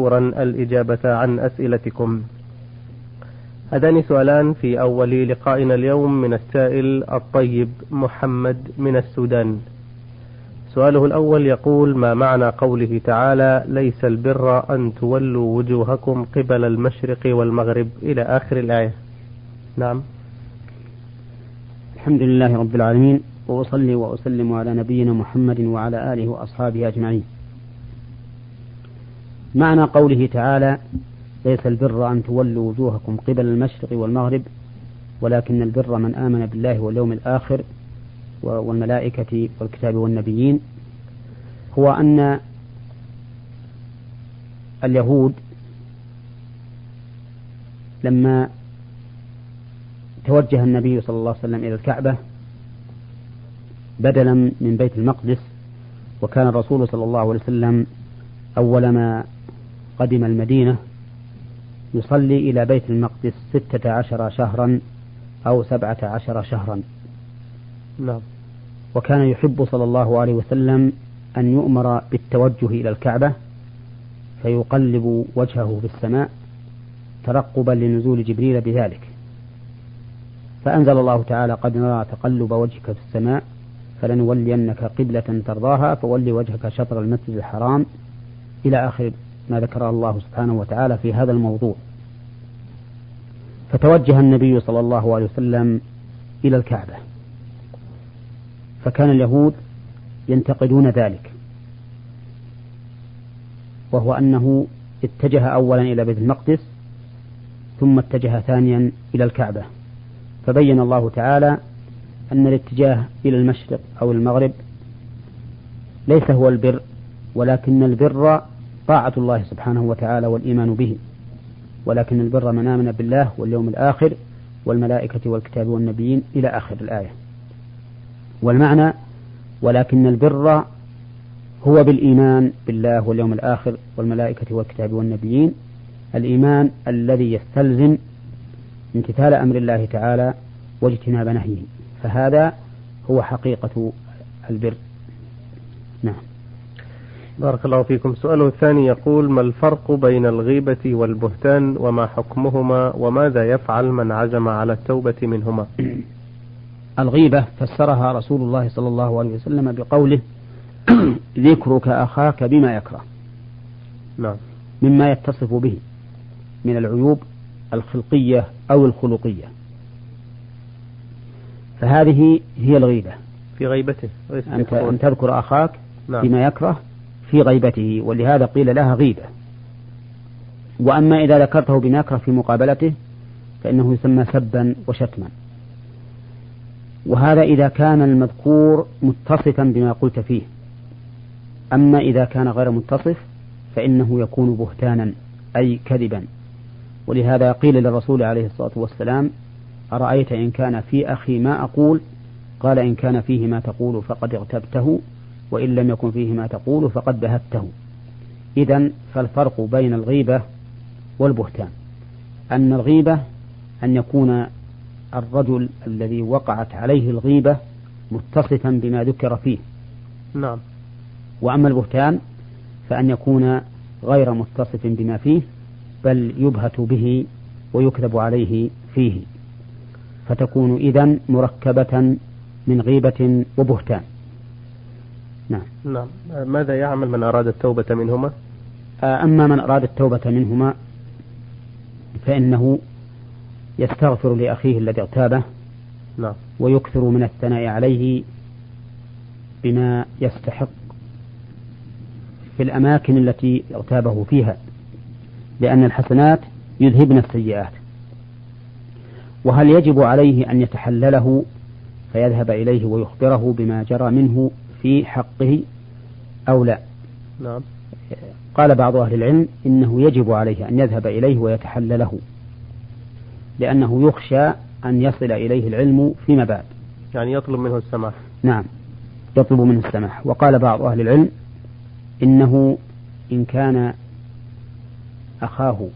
مشكورا الإجابة عن أسئلتكم. هذان سؤالان في أول لقائنا اليوم من السائل الطيب محمد من السودان. سؤاله الأول يقول ما معنى قوله تعالى ليس البر أن تولوا وجوهكم قبل المشرق والمغرب إلى آخر الآية نعم. الحمد لله رب العالمين وأصلي وأسلم على نبينا محمد وعلى آله وأصحابه أجمعين. معنى قوله تعالى ليس البر أن تولوا وجوهكم قبل المشرق والمغرب ولكن البر من آمن بالله واليوم الآخر والملائكة والكتاب والنبيين. هو أن اليهود لما توجه النبي صلى الله عليه وسلم إلى الكعبة بدلا من بيت المقدس وكان الرسول صلى الله عليه وسلم أول ما قدم المدينة يصلي إلى بيت المقدس ستة عشر شهرا أو سبعة عشر شهرا. نعم. وكان يحب صلى الله عليه وسلم أن يؤمر بالتوجه إلى الكعبة فيقلب وجهه في السماء ترقبا لنزول جبريل بذلك. فأنزل الله تعالى قد نرى تقلب وجهك في السماء فلنولينك قبلة ترضاها فول وجهك شطر المسجد الحرام إلى آخر ما ذكره الله سبحانه وتعالى في هذا الموضوع. فتوجه النبي صلى الله عليه وسلم إلى الكعبة. فكان اليهود ينتقدون ذلك. وهو أنه اتجه أولا إلى بيت المقدس ثم اتجه ثانيا إلى الكعبة. فبين الله تعالى أن الاتجاه إلى المشرق أو المغرب ليس هو البر ولكن البر طاعة الله سبحانه وتعالى والإيمان به. ولكن البر من آمن بالله واليوم الآخر والملائكة والكتاب والنبيين إلى آخر الآية. والمعنى ولكن البر هو بالإيمان بالله واليوم الآخر والملائكة والكتاب والنبيين. الإيمان الذي يستلزم امتثال أمر الله تعالى واجتناب نهيه. فهذا هو حقيقة البر. نعم. بارك الله فيكم. سؤاله الثاني يقول ما الفرق بين الغيبة والبهتان وما حكمهما وماذا يفعل من عزم على التوبة منهما؟ الغيبة فسرها رسول الله صلى الله عليه وسلم بقوله ذكرك أخاك بما يكره. نعم. مما يتصف به من العيوب الخلقية أو الخلقية. فهذه هي الغيبة. في غيبته. أن تذكر أخاك نعم. بما يكره في غيبته ولهذا قيل لها غيبة. وأما إذا ذكرته يكره في مقابلته فإنه يسمى سبا وشتما. وهذا إذا كان المذكور متصفا بما قلت فيه. أما إذا كان غير متصف فإنه يكون بهتانا أي كذبا. ولهذا قيل للرسول عليه الصلاة والسلام أرأيت إن كان في أخي ما أقول؟ قال إن كان فيه ما تقول فقد اغتبته. وإن لم يكن فيه ما تقول فقد بهته إذا فالفرق بين الغيبة والبهتان. أن الغيبة أن يكون الرجل الذي وقعت عليه الغيبة متصفا بما ذكر فيه. نعم. وأما البهتان فأن يكون غير متصف بما فيه بل يبهت به ويكذب عليه فيه. فتكون إذا مركبة من غيبة وبهتان. نعم. نعم. ماذا يعمل من أراد التوبة منهما؟ أما من أراد التوبة منهما فإنه يستغفر لأخيه الذي اغتابه نعم. ويكثر من الثناء عليه بما يستحق في الأماكن التي اغتابه فيها لأن الحسنات يذهبن السيئات. وهل يجب عليه أن يتحلله؟ فيذهب إليه ويخبره بما جرى منه في حقه أو لا. نعم. قال بعض أهل العلم إنه يجب عليه أن يذهب إليه ويتحلله لأنه يخشى أن يصل إليه العلم فيما بعد. يعني يطلب منه السماح. نعم يطلب منه السماح. وقال بعض أهل العلم إنه إن كان أخاه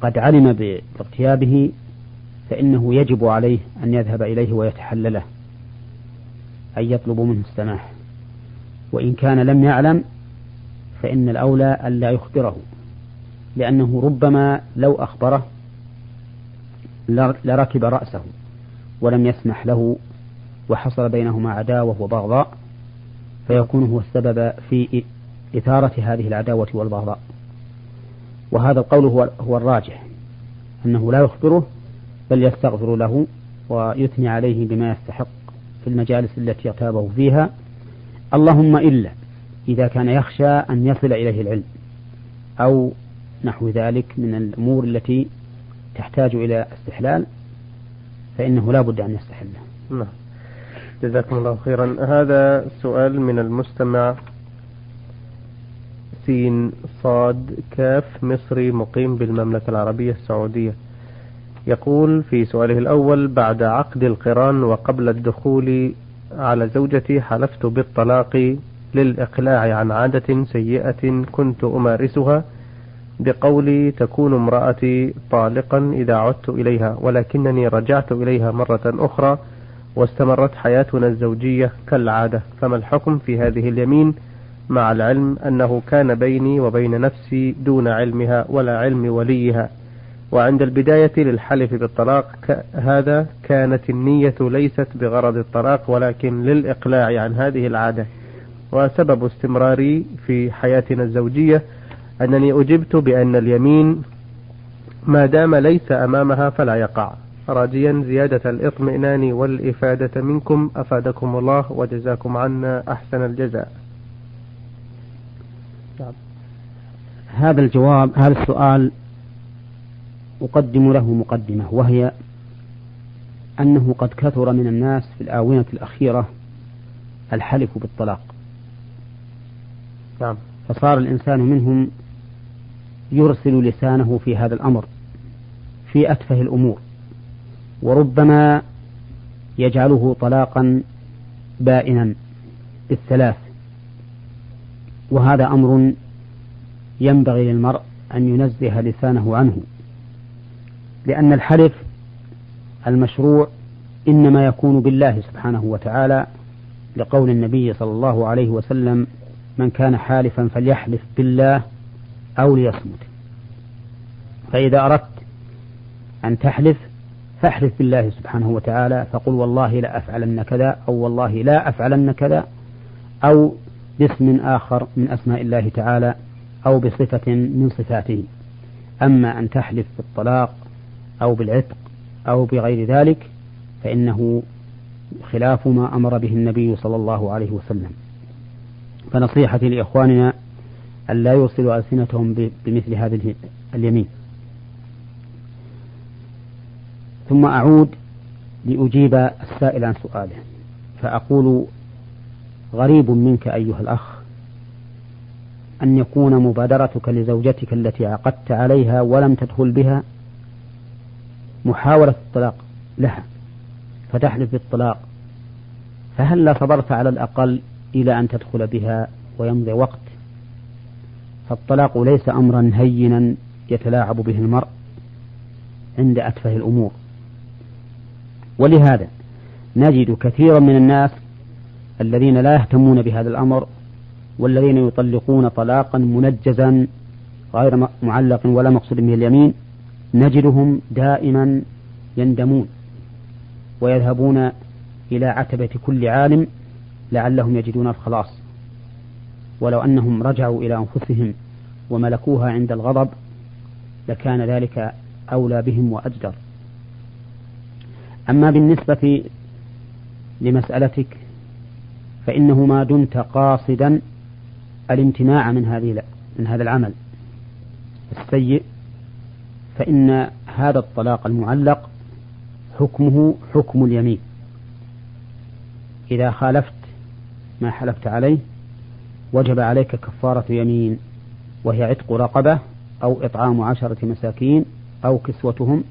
قد علم باغتيابه فإنه يجب عليه أن يذهب إليه ويتحلله أن يطلب منه السماح. وإن كان لم يعلم فإن الأولى ألا يخبره لأنه ربما لو أخبره لركب رأسه ولم يسمح له وحصل بينهما عداوة وبغضاء فيكون هو السبب في إثارة هذه العداوة والبغضاء. وهذا القول هو, هو الراجح أنه لا يخبره بل يستغفر له ويثني عليه بما يستحق. في المجالس التي اغتابه فيها اللهم إلا إذا كان يخشى أن يصل إليه العلم أو نحو ذلك من الأمور التي تحتاج إلى استحلال فإنه لا بد أن يستحله. نعم. جزاكم الله خيرا. هذا سؤال من المستمع سين صاد كاف مصري مقيم بالمملكة العربية السعودية. يقول في سؤاله الأول بعد عقد القران وقبل الدخول على زوجتي حلفت بالطلاق للإقلاع عن عادة سيئة كنت أمارسها بقولي تكون امرأتي طالقا إذا عدت إليها ولكنني رجعت إليها مرة أخرى واستمرت حياتنا الزوجية كالعادة. فما الحكم في هذه اليمين؟ مع العلم أنه كان بيني وبين نفسي دون علمها ولا علم وليها. وعند البداية للحلف بالطلاق هذا كانت النية ليست بغرض الطلاق ولكن للإقلاع عن هذه العادة. وسبب استمراري في حياتنا الزوجية أنني أجبت بأن اليمين ما دام ليس أمامها فلا يقع. راجيا زيادة الإطمئنان والإفادة منكم أفادكم الله وجزاكم عنا أحسن الجزاء. هذا الجواب هذا السؤال أقدم له مقدمة وهي أنه قد كثر من الناس في الآونة الأخيرة الحلف بالطلاق. نعم. فصار الإنسان منهم يرسل لسانه في هذا الأمر في أتفه الأمور وربما يجعله طلاقا بائنا بالثلاث. وهذا أمر ينبغي للمرء أن ينزه لسانه عنه. لأن الحلف المشروع إنما يكون بالله سبحانه وتعالى لقول النبي صلى الله عليه وسلم من كان حالفا فليحلف بالله أو ليصمت. فإذا أردت أن تحلف فاحلف بالله سبحانه وتعالى فقل والله لا أفعلن كذا أو والله لا أفعلن كذا أو باسم آخر من أسماء الله تعالى أو بصفة من صفاته. أما أن تحلف بالطلاق أو بالعتق أو بغير ذلك فإنه خلاف ما أمر به النبي صلى الله عليه وسلم. فنصيحتي لإخواننا أن لا يوصلوا ألسنتهم بمثل هذه اليمين. ثم أعود لأجيب السائل عن سؤاله. فأقول غريب منك أيها الأخ أن يكون مبادرتك لزوجتك التي عقدت عليها ولم تدخل بها محاولة الطلاق لها فتحلف بالطلاق. فهل لا صبرت على الأقل إلى أن تدخل بها ويمضي وقت؟ فالطلاق ليس أمرا هينا يتلاعب به المرء عند أتفه الأمور. ولهذا نجد كثيرا من الناس الذين لا يهتمون بهذا الأمر والذين يطلقون طلاقا منجزا غير معلق ولا مقصود به اليمين. نجدهم دائما يندمون ويذهبون إلى عتبة كل عالم لعلهم يجدون الخلاص. ولو أنهم رجعوا إلى أنفسهم وملكوها عند الغضب لكان ذلك أولى بهم وأجدر. أما بالنسبة لمسألتك فإنه ما دمت قاصدا الامتناع من هذه من هذا العمل السيء فإن هذا الطلاق المعلق حكمه حكم اليمين. إذا خالفت ما حلفت عليه وجب عليك كفارة يمين وهي عتق رقبة أو إطعام عشرة مساكين أو كسوتهم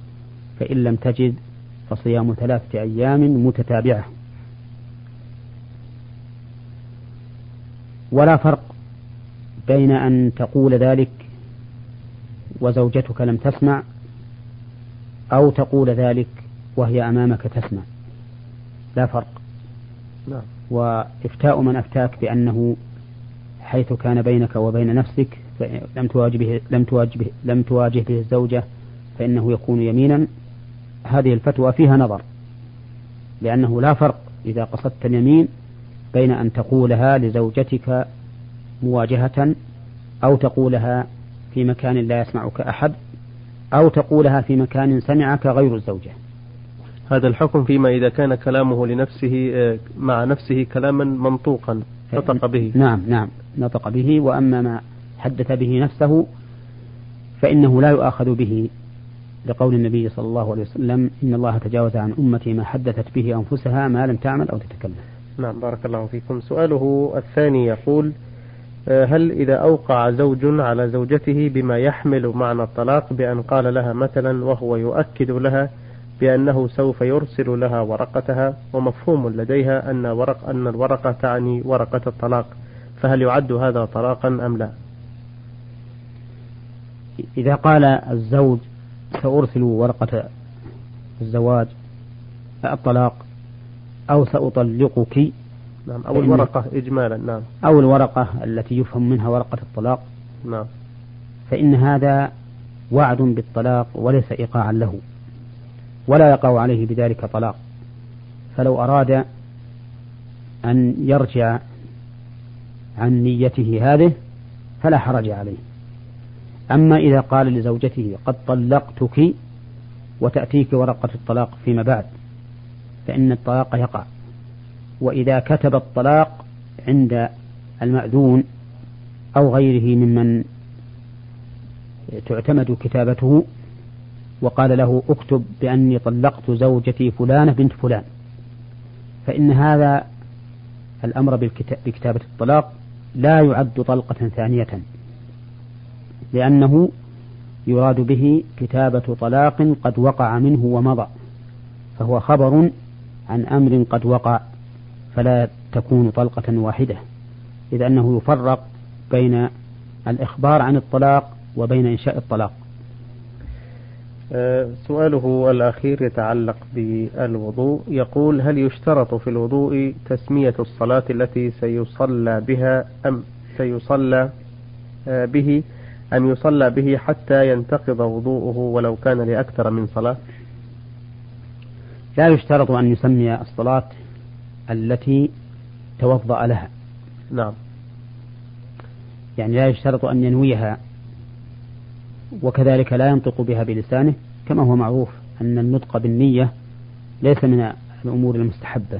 فإن لم تجد فصيام ثلاثة أيام متتابعة. ولا فرق بين أن تقول ذلك وزوجتك لم تسمع أو تقول ذلك وهي أمامك تسمع. لا فرق. نعم. وإفتاء من أفتاك بأنه حيث كان بينك وبين نفسك لم تواجه به لم تواجه لم تواجه به الزوجة فإنه يكون يمينا. هذه الفتوى فيها نظر لأنه لا فرق إذا قصدت اليمين بين أن تقولها لزوجتك مواجهة أو تقولها في مكان لا يسمعك أحد أو تقولها في مكان سمعك غير الزوجة. هذا الحكم فيما إذا كان كلامه لنفسه آه، مع نفسه كلاما منطوقا نطق به. نعم نعم نطق به وأما ما حدث به نفسه فإنه لا يؤاخذ به لقول النبي صلى الله عليه وسلم إن الله تجاوز عن أمتي ما حدثت به أنفسها ما لم تعمل أو تتكلم. نعم بارك الله فيكم. سؤاله الثاني يقول هل إذا أوقع زوج على زوجته بما يحمل معنى الطلاق بأن قال لها مثلا وهو يؤكد لها بأنه سوف يرسل لها ورقتها ومفهوم لديها أن ورق أن الورقة تعني ورقة الطلاق فهل يعد هذا طلاقا أم لا؟ إذا قال الزوج سأرسل ورقة الزواج الطلاق أو سأطلقك نعم. أو الورقة إجمالا نعم. أو الورقة التي يفهم منها ورقة الطلاق. نعم. فإن هذا وعد بالطلاق وليس إيقاعا له ولا يقع عليه بذلك طلاق. فلو أراد أن يرجع عن نيته هذه فلا حرج عليه. أما إذا قال لزوجته قد طلقتك وتأتيك ورقة الطلاق فيما بعد فإن الطلاق يقع. وإذا كتب الطلاق عند المأذون أو غيره ممن تعتمد كتابته وقال له اكتب بأني طلقت زوجتي فلانة بنت فلان. فإن هذا الأمر بكتابة الطلاق لا يعد طلقة ثانية لأنه يراد به كتابة طلاق قد وقع منه ومضى فهو خبر عن أمر قد وقع. فلا تكون طلقة واحدة إذ أنه يفرق بين الإخبار عن الطلاق وبين إنشاء الطلاق. أه، سؤاله الأخير يتعلق بالوضوء. يقول هل يشترط في الوضوء تسمية الصلاة التي سيصلى بها أم سيصلى أه، به أم يصلى به حتى ينتقض وضوءه ولو كان لأكثر من صلاة؟ لا يشترط أن يسمي الصلاة التي توضأ لها. نعم. يعني لا يشترط أن ينويها وكذلك لا ينطق بها بلسانه كما هو معروف أن النطق بالنية ليس من الأمور المستحبة.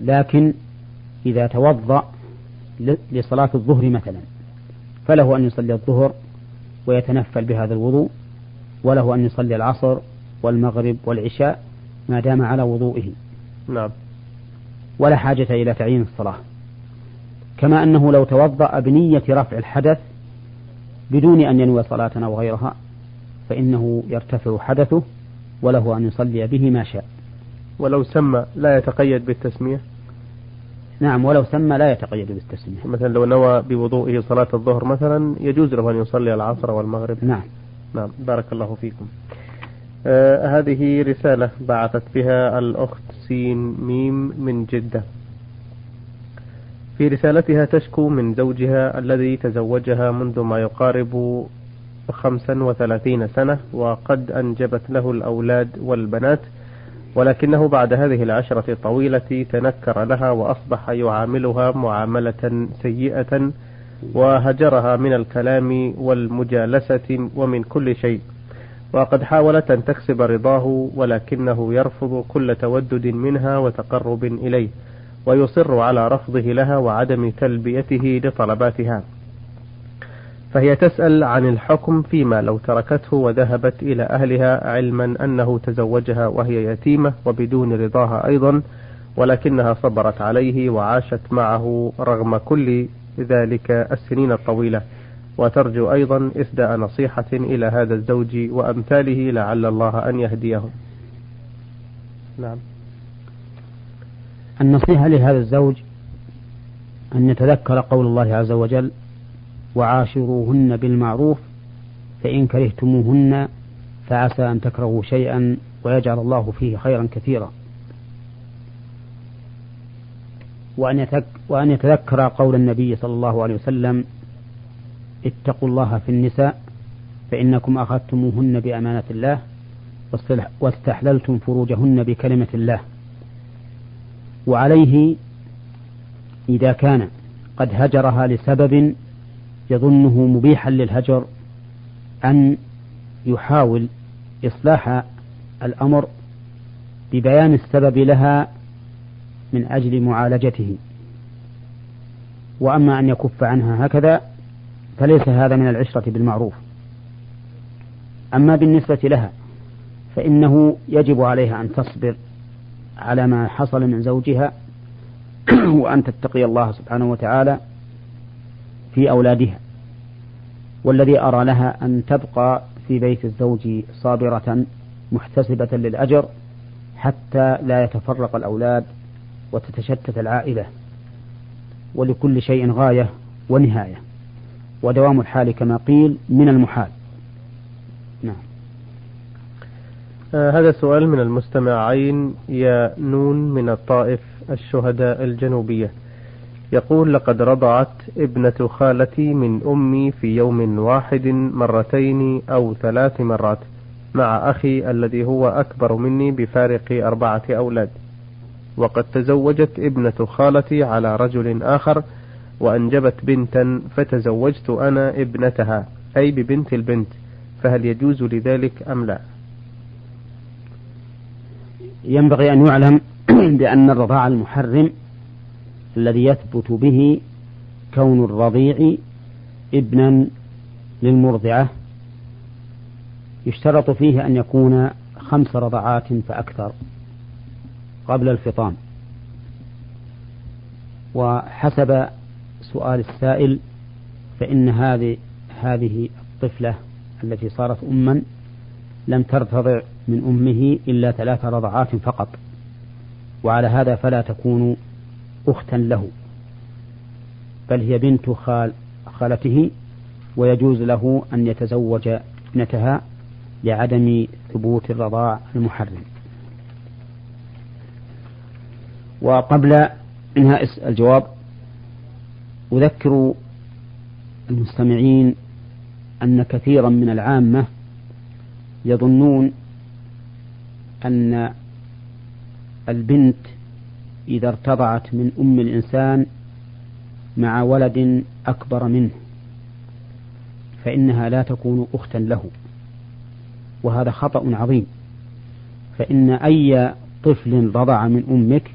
لكن إذا توضأ لصلاة الظهر مثلا فله أن يصلي الظهر ويتنفل بهذا الوضوء وله أن يصلي العصر والمغرب والعشاء ما دام على وضوئه. نعم. ولا حاجة إلى تعيين الصلاة. كما أنه لو توضأ بنية رفع الحدث بدون أن ينوي صلاة أو غيرها فإنه يرتفع حدثه وله أن يصلي به ما شاء. ولو سمى لا يتقيد بالتسمية؟ نعم ولو سمى لا يتقيد بالتسمية. مثلا لو نوى بوضوئه صلاة الظهر مثلا يجوز له أن يصلي العصر والمغرب. نعم. نعم بارك الله فيكم. آه هذه رسالة بعثت بها الأخت سين ميم من جدة. في رسالتها تشكو من زوجها الذي تزوجها منذ ما يقارب خمسا وثلاثين سنة وقد أنجبت له الأولاد والبنات ولكنه بعد هذه العشرة الطويلة تنكر لها وأصبح يعاملها معاملة سيئة وهجرها من الكلام والمجالسة ومن كل شيء. وقد حاولت أن تكسب رضاه ولكنه يرفض كل تودد منها وتقرب إليه ويصر على رفضه لها وعدم تلبيته لطلباتها. فهي تسأل عن الحكم فيما لو تركته وذهبت إلى أهلها علما أنه تزوجها وهي يتيمة وبدون رضاها أيضا ولكنها صبرت عليه وعاشت معه رغم كل ذلك السنين الطويلة. وترجو أيضا إسداء نصيحة إلى هذا الزوج وأمثاله لعل الله أن يهديهم. نعم. النصيحة لهذا الزوج أن يتذكر قول الله عز وجل وعاشروهن بالمعروف فإن كرهتموهن فعسى أن تكرهوا شيئا ويجعل الله فيه خيرا كثيرا. وأن يتذكر قول النبي صلى الله عليه وسلم اتقوا الله في النساء فإنكم أخذتموهن بأمانة الله واستحللتم فروجهن بكلمة الله وعليه إذا كان قد هجرها لسبب يظنه مبيحا للهجر أن يحاول إصلاح الأمر ببيان السبب لها من أجل معالجته وأما أن يكف عنها هكذا فليس هذا من العشرة بالمعروف. أما بالنسبة لها فإنه يجب عليها أن تصبر على ما حصل من زوجها وأن تتقي الله سبحانه وتعالى في أولادها. والذي أرى لها أن تبقى في بيت الزوج صابرة محتسبة للأجر حتى لا يتفرق الأولاد وتتشتت العائلة ولكل شيء غاية ونهاية. ودوام الحال كما قيل من المحال. نعم. آه هذا سؤال من المستمع عين يا نون من الطائف الشهداء الجنوبية. يقول لقد رضعت ابنة خالتي من أمي في يوم واحد مرتين أو ثلاث مرات مع أخي الذي هو أكبر مني بفارق أربعة أولاد. وقد تزوجت ابنة خالتي على رجل آخر وأنجبت بنتا فتزوجت أنا ابنتها أي ببنت البنت فهل يجوز لذلك أم لا؟ ينبغي أن يعلم بأن الرضاع المحرم الذي يثبت به كون الرضيع ابنا للمرضعة يشترط فيه أن يكون خمس رضعات فأكثر قبل الفطام. وحسب سؤال السائل فإن هذه هذه الطفلة التي صارت أما لم ترتضع من أمه إلا ثلاث رضعات فقط. وعلى هذا فلا تكون أختا له. بل هي بنت خال خالته ويجوز له أن يتزوج ابنتها لعدم ثبوت الرضاع المحرم. وقبل إنهاء الجواب أذكر المستمعين أن كثيرا من العامة يظنون أن البنت إذا ارتضعت من أم الإنسان مع ولد أكبر منه فإنها لا تكون أختا له وهذا خطأ عظيم. فإن أي طفل رضع من أمك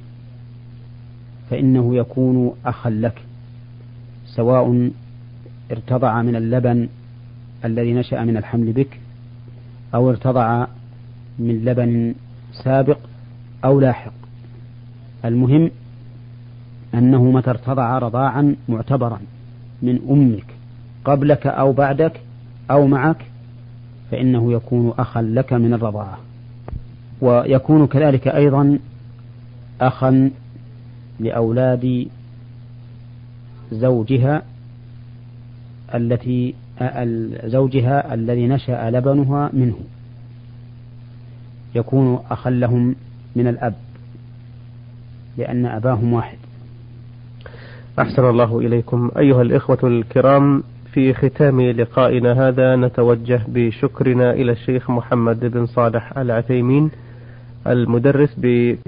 فإنه يكون أخا لك. سواء ارتضع من اللبن الذي نشأ من الحمل بك أو ارتضع من لبن سابق أو لاحق. المهم أنه متى ارتضع رضاعا معتبرا من أمك قبلك أو بعدك أو معك فإنه يكون أخا لك من الرضاعة. ويكون كذلك أيضا أخا لأولاد زوجها التي زوجها الذي نشأ لبنها منه. يكون أخا لهم من الأب لأن أباهم واحد. أحسن الله إليكم. أيها الإخوة الكرام في ختام لقائنا هذا نتوجه بشكرنا إلى الشيخ محمد بن صالح العثيمين المدرس